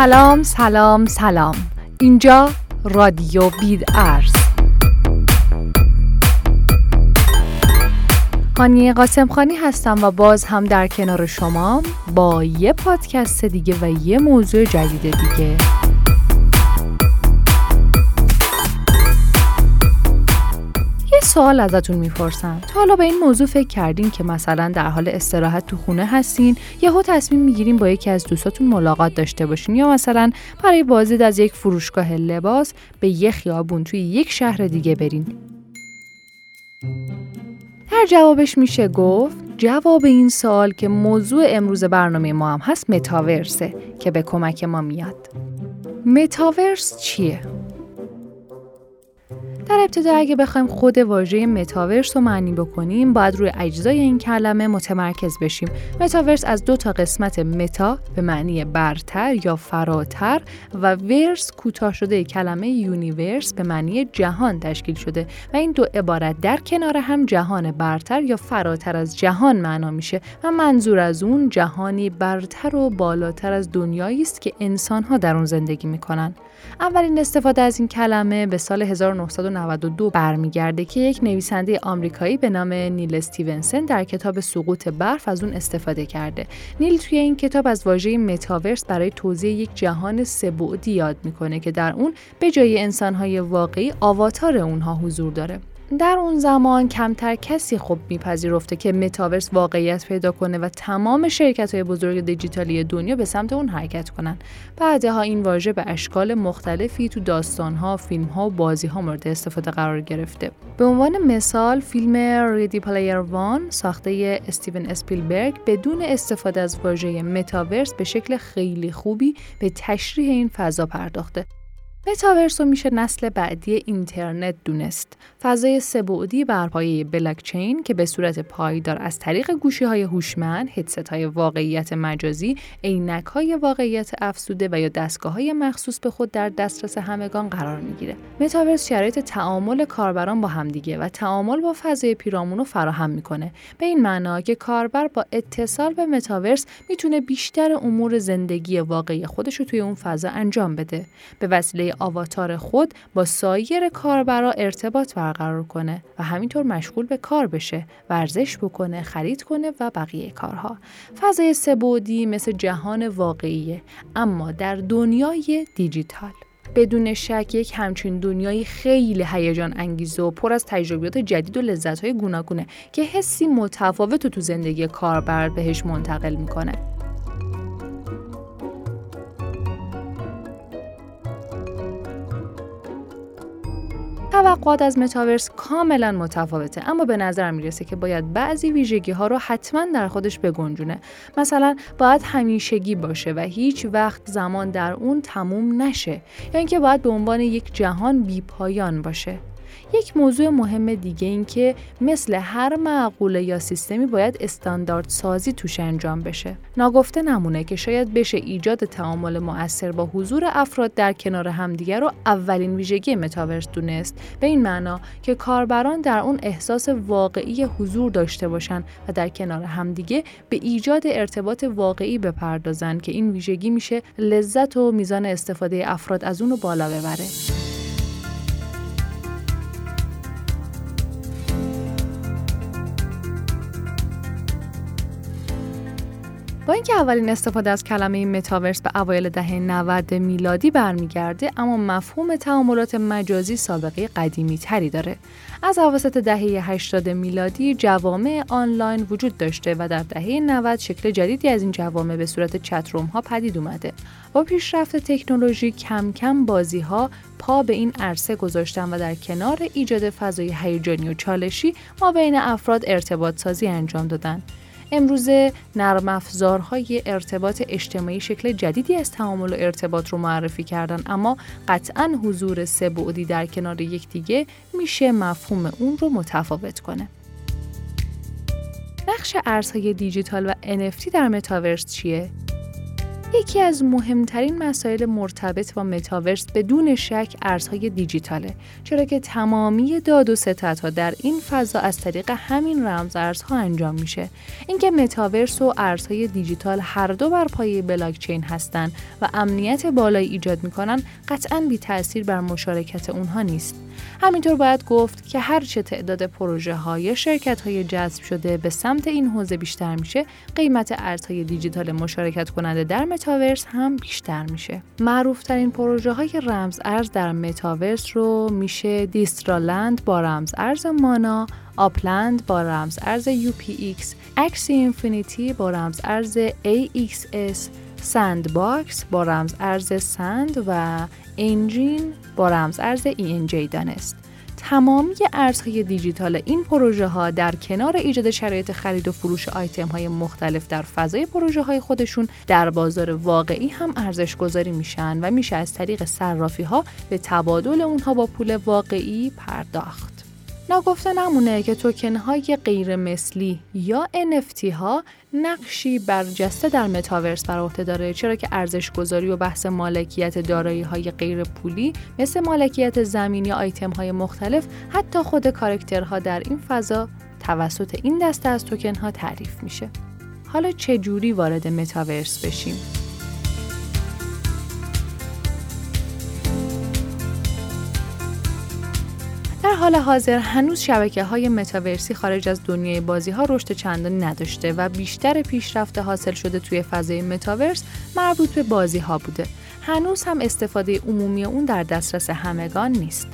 سلام سلام سلام. اینجا رادیو بید ارز قاسم خانی هستم و باز هم در کنار شما با یه پادکست دیگه و یه موضوع جدید دیگه. سوال ازتون می‌پرسم. تا حالا به این موضوع فکر کردین که مثلا در حال استراحت تو خونه هستین یهو تصمیم می‌گیرین با یکی از دوستاتون ملاقات داشته باشین یا مثلا برای بازدید از یک فروشگاه لباس به یک خیابون توی یک شهر دیگه برین. در جوابش میشه گفت جواب این سوال که موضوع امروز برنامه ما هم هست متاورسه که به کمک ما میاد. متاورس چیه؟ در ابتدا اگه بخوایم خود واژه متاورس رو معنی بکنیم باید روی اجزای این کلمه متمرکز بشیم. متاورس از دو تا قسمت meta به معنی برتر یا فراتر و verse کوتاه شده کلمه universe به معنی جهان تشکیل شده و این دو عبارت در کنار هم جهان برتر یا فراتر از جهان معنا میشه و منظور از اون جهانی برتر و بالاتر از دنیایی است که انسانها در اون زندگی می‌کنن. اولین استفاده از این کلمه به سال 1992 برمیگرده که یک نویسنده آمریکایی به نام نیل استیونسن در کتاب سقوط برف از اون استفاده کرده. نیل توی این کتاب از واژه متاورس برای توضیح یک جهان سه‌بعدی یاد می‌کنه که در اون به جای انسانهای واقعی آواتار اونها حضور داره. در اون زمان کمتر کسی خوب میپذیرفته که متاورس واقعیت پیدا کنه و تمام شرکت های بزرگ دیجیتالی دنیا به سمت اون حرکت کنن. بعدها این واژه به اشکال مختلفی تو داستان ها، فیلم ها و بازی ها مورد استفاده قرار گرفته. به عنوان مثال فیلم Ready Player One ساخته استیون اسپیلبرگ بدون استفاده از واژه متاورس به شکل خیلی خوبی به تشریح این فضا پرداخته متاورس رو میشه نسل بعدی اینترنت دونست. فضای سه‌بعدی بر پایه بلاکچین که به صورت پایدار از طریق گوشی های هوشمند، هدست های واقعیت مجازی، عینک های واقعیت افزوده و یا دستگاه های مخصوص به خود در دسترس همگان قرار می‌گیره. متاورس شرایط تعامل کاربران با همدیگه و تعامل با فضای پیرامون رو فراهم می‌کنه. به این معنا که کاربر با اتصال به متاورس می‌تونه بیشتر امور زندگی واقعی خودش رو توی اون فضا انجام بده. به وسیله آواتار خود با سایر کاربرا ارتباط برقرار کنه و همینطور مشغول به کار بشه ورزش بکنه خرید کنه و بقیه کارها فضای سبودی مثل جهان واقعیه اما در دنیای دیجیتال بدون شک یک همچین دنیای خیلی هیجان انگیز و پر از تجربیات جدید و لذت‌های گوناگونه که حسی متفاوت تو زندگی کاربر بهش منتقل می‌کنه. توقعات از متاورس کاملا متفاوته. اما به نظر می‌رسه که باید بعضی ویژگی ها رو حتما در خودش بگنجونه. مثلا باید همیشگی باشه و هیچ وقت زمان در اون تموم نشه. یا اینکه باید به عنوان یک جهان بیپایان باشه. یک موضوع مهم دیگه این که مثل هر معقوله یا سیستمی باید استاندارد سازی توش انجام بشه. ناگفته نمونه که شاید بشه ایجاد تعامل مؤثر با حضور افراد در کنار همدیگر رو اولین ویژگی متاورس دونست به این معنا که کاربران در اون احساس واقعی حضور داشته باشن و در کنار همدیگه به ایجاد ارتباط واقعی بپردازن که این ویژگی میشه لذت و میزان استفاده افراد از اون رو بالا ببره. با اینکه اولین استفاده از کلمه متاورس به اوایل دهه 90 میلادی برمیگرده اما مفهوم تعاملات مجازی سابقه قدیمی تری داره. از اواسط دهه 80 میلادی جوامع آنلاین وجود داشته و در دهه 90 شکل جدیدی از این جوامع به صورت چتروم ها پدید اومده. با پیشرفت تکنولوژی کم کم بازی ها پا به این عرصه گذاشتن و در کنار ایجاد فضای هیجانی و چالشی ما بین افراد ارتباط سازی انجام دادن. امروزه نرم افزارهای ارتباط اجتماعی شکل جدیدی از تعامل و ارتباط رو معرفی کردن اما قطعا حضور سه بعدی در کنار یکدیگه میشه مفهوم اون رو متفاوت کنه. نقش ارزهای دیجیتال و NFT در متاورس چیه؟ یکی از مهمترین مسائل مرتبط با متاورس بدون شک ارزهای دیجیتاله چرا که تمامی داد و ستدها در این فضا از طریق همین رمز ارزها انجام میشه. اینکه متاورس و ارزهای دیجیتال هر دو بر پایه بلاکچین هستند و امنیت بالایی ایجاد می‌کنن قطعا بی تاثیر بر مشارکت اونها نیست. همینطور باید گفت که هرچه تعداد پروژه های شرکت های جذب شده به سمت این حوزه بیشتر میشه قیمت ارزهای دیجیتال مشارکت کننده در متاورس هم بیشتر میشه معروف ترین پروژه های رمز ارز در متاورس رو میشه Decentraland با رمز ارز MANA Upland با رمز ارز UPX Axie Infinity با رمز ارز AXS Sandbox با رمز ارز SAND و Enjin با رمز ارز ENJ دانست. تمامی ارزهای دیجیتال این پروژه ها در کنار ایجاد شرایط خرید و فروش آیتم های مختلف در فضای پروژه های خودشون در بازار واقعی هم ارزش گذاری میشن و میشه از طریق صرافی ها به تبادل اونها با پول واقعی پرداخت. ناگفته نمونه که توکن های غیر مثلی یا NFT ها نقشی برجسته در متاورس بر عهده داره چرا که ارزش گذاری و بحث مالکیت دارایی های غیر پولی مثل مالکیت زمین یا آیتم های مختلف حتی خود کارکترها در این فضا توسط این دسته از توکن ها تعریف میشه. حالا چه جوری وارد متاورس بشیم؟ حال حاضر هنوز شبکه های متاورسی خارج از دنیای بازی ها رشد چندانی نداشته و بیشتر پیشرفت حاصل شده توی فضای متاورس مربوط به بازی ها بوده. هنوز هم استفاده عمومی اون در دسترس همگان نیست.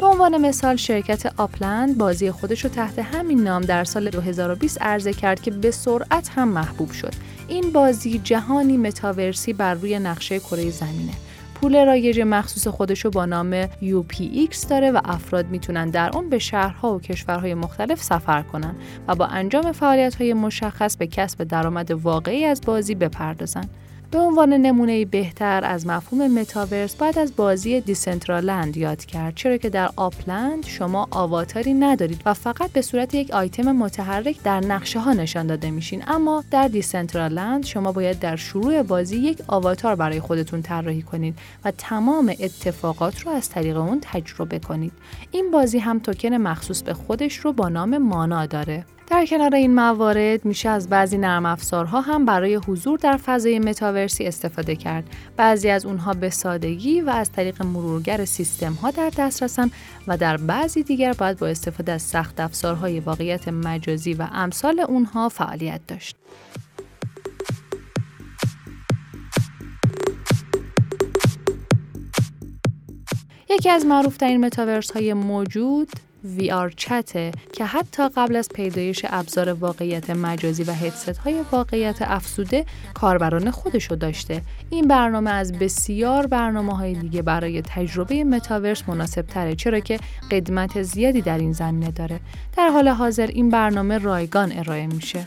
به عنوان مثال شرکت آپلند بازی خودش رو تحت همین نام در سال 2020 عرضه کرد که به سرعت هم محبوب شد. این بازی جهانی متاورسی بر روی نقشه کره زمینه. پول رایج مخصوص خودشو با نام UPX داره و افراد می‌تونن در اون به شهرها و کشورهای مختلف سفر کنن و با انجام فعالیت‌های مشخص به کسب درآمد واقعی از بازی بپردازن. به عنوان نمونه بهتر از مفهوم متاورس باید از بازی Decentraland یاد کرد چرا که در Upland شما آواتاری ندارید و فقط به صورت یک آیتم متحرک در نقشه ها نشان داده میشین. اما در Decentraland شما باید در شروع بازی یک آواتار برای خودتون طراحی کنید و تمام اتفاقات رو از طریق اون تجربه کنید. این بازی هم توکن مخصوص به خودش رو با نام مانا داره. در کنار این موارد میشه از بعضی نرم افزارها هم برای حضور در فضای متاورسی استفاده کرد. بعضی از اونها به سادگی و از طریق مرورگر سیستم ها در دسترسن و در بعضی دیگر باید با استفاده از سخت افزارهای واقعیت مجازی و امثال اونها فعالیت داشت. یکی از معروفترین متاورس های موجود VR چته که حتی قبل از پیدایش ابزار واقعیت مجازی و هدست های واقعیت افزوده کاربران خودشو داشته. این برنامه از بسیار برنامه های دیگه برای تجربه متاورس مناسب تره چرا که قدمت زیادی در این زمینه داره. در حال حاضر این برنامه رایگان ارائه میشه.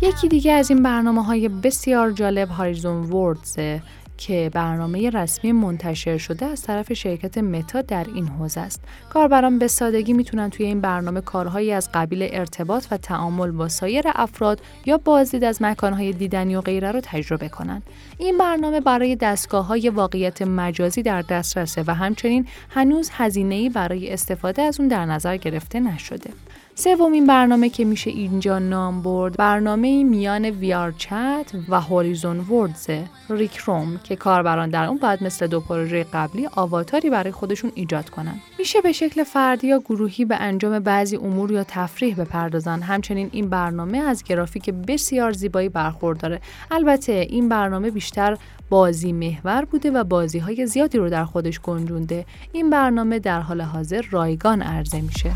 یکی دیگه از این برنامه های بسیار جالب هایزون وردزه که برنامه رسمی منتشر شده از طرف شرکت متا در این حوزه است. کاربران به سادگی می‌تونن توی این برنامه کارهایی از قبیل ارتباط و تعامل با سایر افراد یا بازدید از مکانهای دیدنی و غیره رو تجربه کنند. این برنامه برای دستگاه های واقعیت مجازی در دسترسه و همچنین هنوز هزینه‌ای برای استفاده از اون در نظر گرفته نشده. سومین برنامه که میشه اینجا نام برد برنامه میان ویار چت و هوریزون وردز. ریکروم که کاربران در اون باید مثل دو پروژه قبلی آواتاری برای خودشون ایجاد کنن. میشه به شکل فردی یا گروهی به انجام بعضی امور یا تفریح بپردازن. همچنین این برنامه از گرافیک بسیار زیبایی برخورداره. البته این برنامه بیشتر بازی محور بوده و بازی های زیادی رو در خودش گنجونده. این برنامه در حال حاضر رایگان عرضه میشه.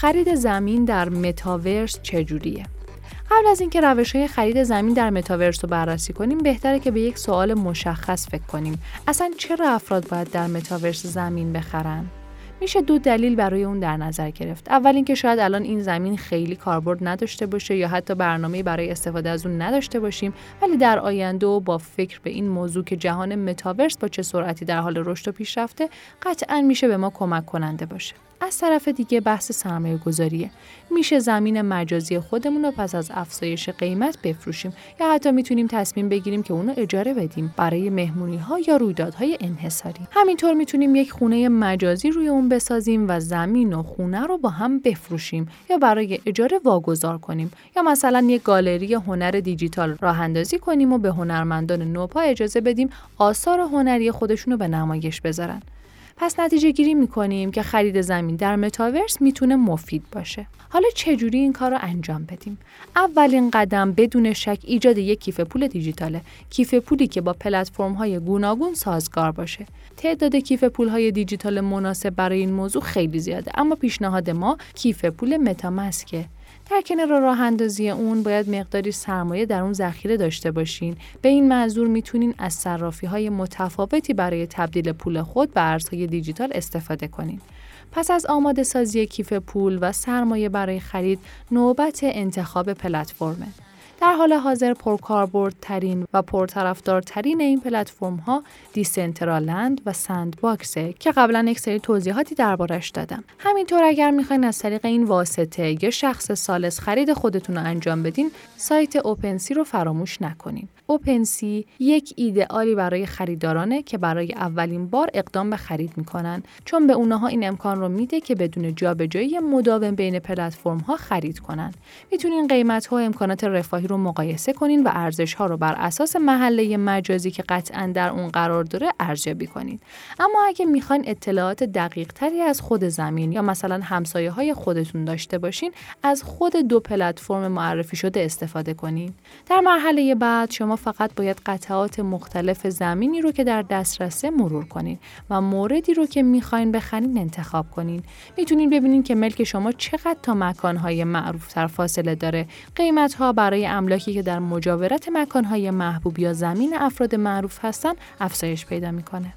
خرید زمین در متاورس چجوریه؟ قبل از اینکه روش های خرید زمین در متاورس رو بررسی کنیم بهتره که به یک سوال مشخص فکر کنیم. اصلا چرا افراد باید در متاورس زمین بخرن؟ میشه دو دلیل برای اون در نظر گرفت. اول اینکه شاید الان این زمین خیلی کاربرد نداشته باشه یا حتی برنامه برای استفاده از اون نداشته باشیم ولی در آینده و با فکر به این موضوع که جهان متاورس با چه سرعتی در حال رشد و پیشرفته قطعا میشه به ما کمک کننده باشه. از طرف دیگه بحث سرمایه گذاریه. میشه زمین مجازی خودمون رو پس از افزایش قیمت بفروشیم یا حتی می‌تونیم تصمیم بگیریم که اونو اجاره بدیم برای مهمونی ها یا رویدادهای انحصاری. همینطور می‌تونیم یک خونه مجازی روی اون بسازیم و زمین و خونه رو با هم بفروشیم یا برای اجاره واگذار کنیم یا مثلا یک گالری هنر دیجیتال راه اندازی کنیم و به هنرمندان نوپا اجازه بدیم آثار هنری خودشونو به نمایش بذارن. پس نتیجه گیری می‌کنیم که خرید زمین در متاورس می‌تونه مفید باشه. حالا چجوری این کار رو انجام بدیم؟ اولین قدم بدون شک ایجاد یک کیف پول دیجیتاله. کیف پولی که با پلتفرم های گوناگون سازگار باشه. تعداد کیف پول های دیجیتال مناسب برای این موضوع خیلی زیاده اما پیشنهاد ما کیف پول متامسکه در کنار راه اندازی اون باید مقداری سرمایه در اون ذخیره داشته باشین. به این منظور می‌تونین از صرافی های متفاوتی برای تبدیل پول خود به ارزهای دیجیتال استفاده کنین. پس از آماده سازی کیف پول و سرمایه برای خرید نوبت انتخاب پلتفرمه. در حال حاضر پرکاربردترین و پرطرفدارترین این پلتفرم ها دیسنترالند و سند باکسه که قبلا یک سری توضیحاتی دربارش دادم. همینطور اگر می‌خواین از طریق این واسطه یا شخص سالس خرید خودتون رو انجام بدین سایت اوپنسی رو فراموش نکنین. اوپنسی یک ایدئالی برای خریدارانه که برای اولین بار اقدام به خرید می‌کنن. چون به اونها این امکان رو میده که بدون جابجایی مداوم بین پلتفرم ها خرید کنن. می‌تونین قیمت ها و امکانات رفاهی رو مقایسه کنین و ارزش ها رو بر اساس محله مجازی که قطعا در اون قرار داره ارزیابی کنین. اما اگه می‌خواین اطلاعات دقیق تری از خود زمین یا مثلا همسایه های خودتون داشته باشین از خود دو پلتفرم معرفی شده استفاده کنین. در مرحله بعد شما فقط باید قطعات مختلف زمینی رو که در دسترسه مرور کنین و موردی رو که می‌خواین بخرین انتخاب کنین. می‌تونین ببینین که ملک شما چقدر تا مکانهای معروف تر فاصله داره. قیمت ها برای املاکی که در مجاورت مکانهای محبوب یا زمین افراد معروف هستن افزایش پیدا می‌کنه.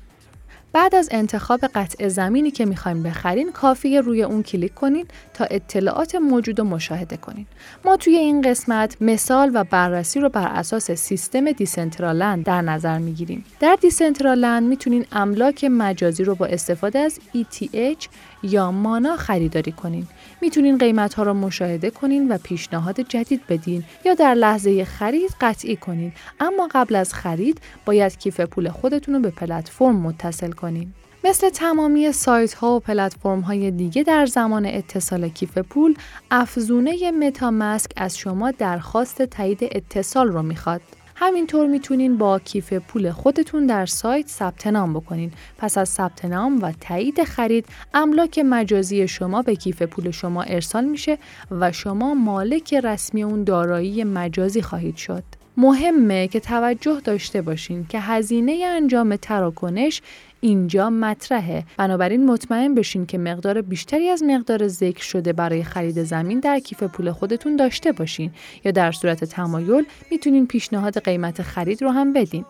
بعد از انتخاب قطع زمینی که می‌خوایم بخرین کافیه روی اون کلیک کنین تا اطلاعات موجود رو مشاهده کنین. ما توی این قسمت مثال و بررسی رو بر اساس سیستم دیسنترالند در نظر می‌گیریم. در دیسنترالند می‌تونین املاک مجازی رو با استفاده از ETH یا مانا خریداری کنین. می‌تونین قیمت ها رو مشاهده کنین و پیشنهاد جدید بدین یا در لحظه خرید قطعی کنین اما قبل از خرید باید کیف پول خودتون رو به پلتفرم متصل کنین. مثل تمامی سایت ها و پلتفرم های دیگه در زمان اتصال کیف پول افزونه متامسک از شما درخواست تایید اتصال رو می‌خواد. همینطور می‌تونین با کیف پول خودتون در سایت ثبت نام بکنین. پس از ثبت نام و تایید خرید، املاک مجازی شما به کیف پول شما ارسال میشه و شما مالک رسمی اون دارایی مجازی خواهید شد. مهمه که توجه داشته باشین که هزینه انجام تراکنش اینجا مطرحه. بنابراین مطمئن بشین که مقدار بیشتری از مقدار ذکر شده برای خرید زمین در کیف پول خودتون داشته باشین یا در صورت تمایل می‌تونین پیشنهاد قیمت خرید رو هم بدین.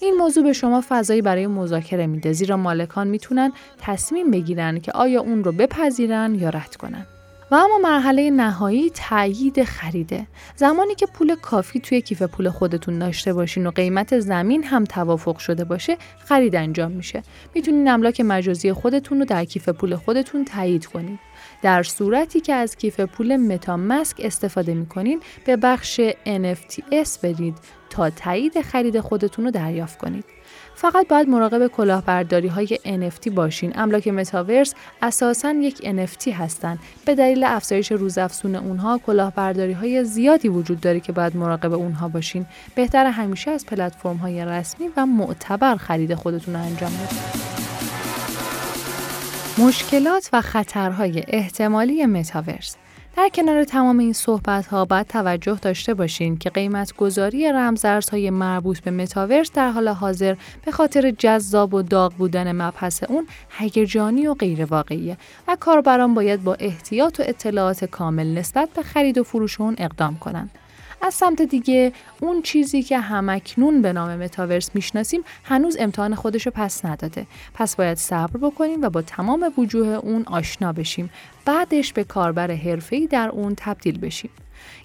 این موضوع به شما فضایی برای مذاکره میده زیرا مالکان می‌تونن تصمیم بگیرن که آیا اون رو بپذیرن یا رد کنن. و اما مرحله نهایی تایید خریده. زمانی که پول کافی توی کیف پول خودتون داشته باشین و قیمت زمین هم توافق شده باشه خرید انجام میشه. می‌تونین املاک مجازی خودتون رو در کیف پول خودتون تایید کنید در صورتی که از کیف پول متامسک استفاده می‌کنین به بخش NFTS برید تا تایید خرید خودتون رو دریافت کنید. فقط باید مراقب کلاهبرداری های NFT باشین. املاک متاورس اساسا یک NFT هستند. به دلیل افزایش روزافزون اونها کلاهبرداری های زیادی وجود داره که باید مراقب اونها باشین. بهتر همیشه از پلتفرم های رسمی و معتبر خرید خودتون انجام بدید. مشکلات و خطرهای احتمالی متاورس در کنار تمام این صحبت ها باید توجه داشته باشین که قیمت گذاری رمزارزهای مربوط به متاورس در حال حاضر به خاطر جذاب و داغ بودن مبحث اون هیجانی و غیر واقعیه و کاربران باید با احتیاط و اطلاعات کامل نسبت به خرید و فروش اون اقدام کنند. از سمت دیگه اون چیزی که همکنون به نام متاورس می‌شناسیم هنوز امتحان خودشو پس نداده. پس باید صبر بکنیم و با تمام وجوه اون آشنا بشیم. بعدش به کاربر حرفه‌ای در اون تبدیل بشیم.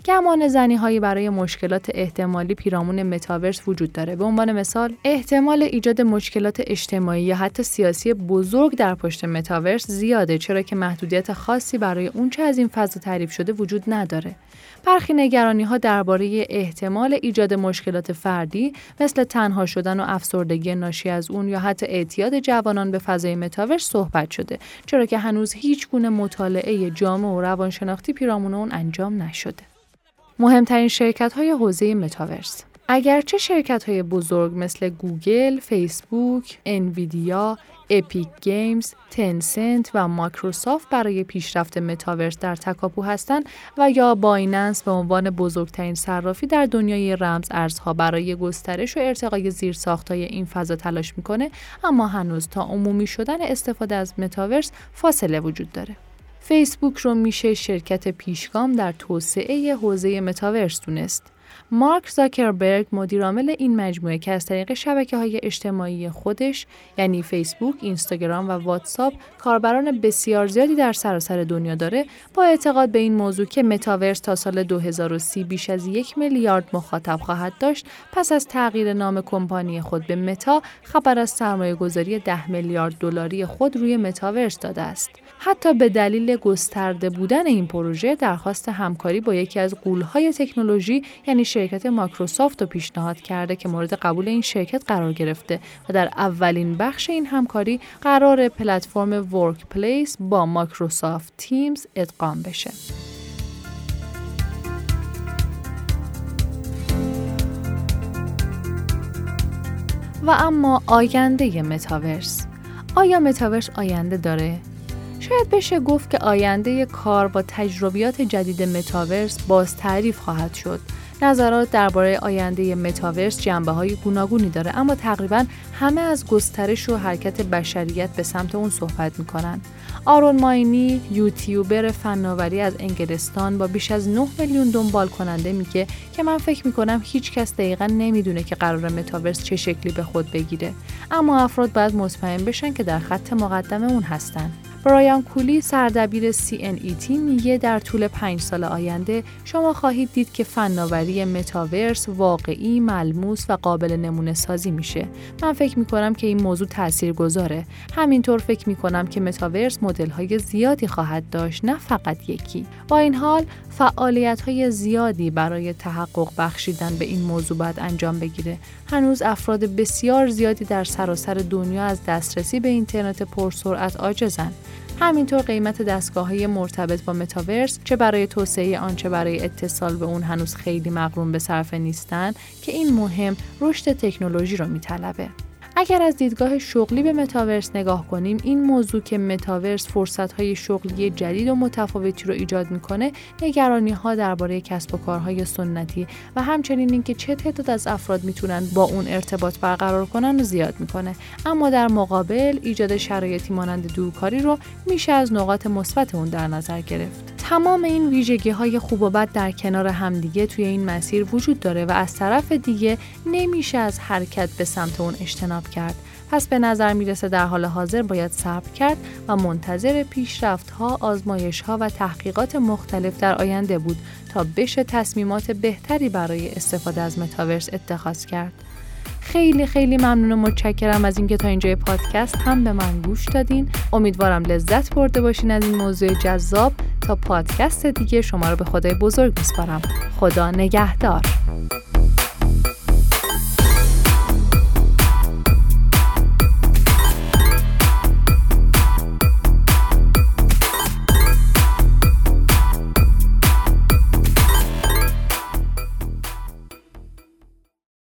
گمان زنی هایی برای مشکلات احتمالی پیرامون متاورس وجود داره. به عنوان مثال احتمال ایجاد مشکلات اجتماعی یا حتی سیاسی بزرگ در پشت متاورس زیاده چرا که محدودیت خاصی برای اونچه از این فضا تعریف شده وجود نداره. برخی نگرانی ها درباره احتمال ایجاد مشکلات فردی مثل تنها شدن و افسردگی ناشی از اون یا حتی اعتیاد جوانان به فضای متاورس صحبت شده چرا که هنوز هیچ گونه مطالعه جامع و روانشناختی پیرامون اون انجام نشده. مهمترین شرکت های حوزه متاورس اگرچه شرکت های بزرگ مثل گوگل، فیسبوک، Nvidia، Epic Games، Tencent و مایکروسافت برای پیشرفت متاورس در تکاپو هستند و یا Binance به عنوان بزرگترین صرافی در دنیای رمز ارزها برای گسترش و ارتقای زیرساختهای این فضا تلاش می‌کنه اما هنوز تا عمومی شدن استفاده از متاورس فاصله وجود داره. فیسبوک رو میشه شرکت پیشگام در توسعه حوزه متاورس دونست. مارک زاکربرگ مدیرعامل این مجموعه که از طریق شبکه های اجتماعی خودش یعنی فیسبوک، اینستاگرام و واتساپ کاربران بسیار زیادی در سراسر دنیا داره با اعتقاد به این موضوع که متاورس تا سال 2030 بیش از یک میلیارد مخاطب خواهد داشت پس از تغییر نام کمپانی خود به متا خبر از سرمایه گذاری 10 میلیارد دلاری خود روی متاورس داده است. حتی به دلیل گسترده بودن این پروژه درخواست همکاری با یکی از قولهای تکنولوژی یعنی شرکت مایکروسافت رو پیشنهاد کرده که مورد قبول این شرکت قرار گرفته و در اولین بخش این همکاری قراره پلتفرم Workplace با Microsoft Teams ادغام بشه. و اما آینده متاورس آیا متاورس آینده داره شاید بشه گفت که آینده کار با تجربیات جدید متاورس باز تعریف خواهد شد. نظرات درباره آینده متاورس جنبه های گوناگونی داره اما تقریبا همه از گسترش و حرکت بشریت به سمت اون صحبت می‌کنن. آرون ماینی یوتیوبر فناوری از انگلستان با بیش از 9 میلیون دنبال کننده میگه که من فکر می‌کنم هیچ کس دقیقا نمی‌دونه که قرار متاورس چه شکلی به خود بگیره اما افراد باید مطمئن بشن که در خط مقدم اون هستن برایان کولی سردبیر CNET میگه در طول پنج سال آینده شما خواهید دید که فناوری متاورس واقعی، ملموس و قابل نمونه سازی میشه. من فکر می‌کنم که این موضوع تأثیر گذاره. همینطور فکر می‌کنم که متاورس مدل های زیادی خواهد داشت نه فقط یکی. با این حال فعالیت های زیادی برای تحقق بخشیدن به این موضوع باید انجام بگیره. هنوز افراد بسیار زیادی در سراسر دنیا از دسترسی به اینترنت پرسرعت عاجزند. همینطور قیمت دستگاه های مرتبط با متاورس چه برای توسعه آن چه برای اتصال به اون هنوز خیلی مقرون به صرفه نیستن که این مهم رشد تکنولوژی رو میطلبه. اگر از دیدگاه شغلی به متاورس نگاه کنیم این موضوع که متاورس های شغلی جدید و متفاوتی رو ایجاد می‌کنه نگرانی ها درباره کسب و کارهای سنتی و همچنین اینکه چه تعداد از افراد می‌تونن با اون ارتباط برقرار کنن زیاد می‌کنه. اما در مقابل ایجاد شرایطی مانند دورکاری رو میشه از نقاط مثبت اون در نظر گرفت. تمام این ویژگی های خوب و بد در کنار همدیگه توی این مسیر وجود داره و از طرف دیگه نمیشه از حرکت به سمت اون اجتناب کرد. پس به نظر می‌رسه در حال حاضر باید صبر کرد و منتظر پیشرفت ها، آزمایش ها و تحقیقات مختلف در آینده بود تا بشه تصمیمات بهتری برای استفاده از متاورس اتخاذ کرد. خیلی خیلی ممنون و متشکرم از اینکه تا اینجای پادکست هم به من گوش دادین امیدوارم لذت برده باشین از این موضوع جذاب تا پادکست دیگه شما رو به خدای بزرگ میسپارم. خدا نگهدار.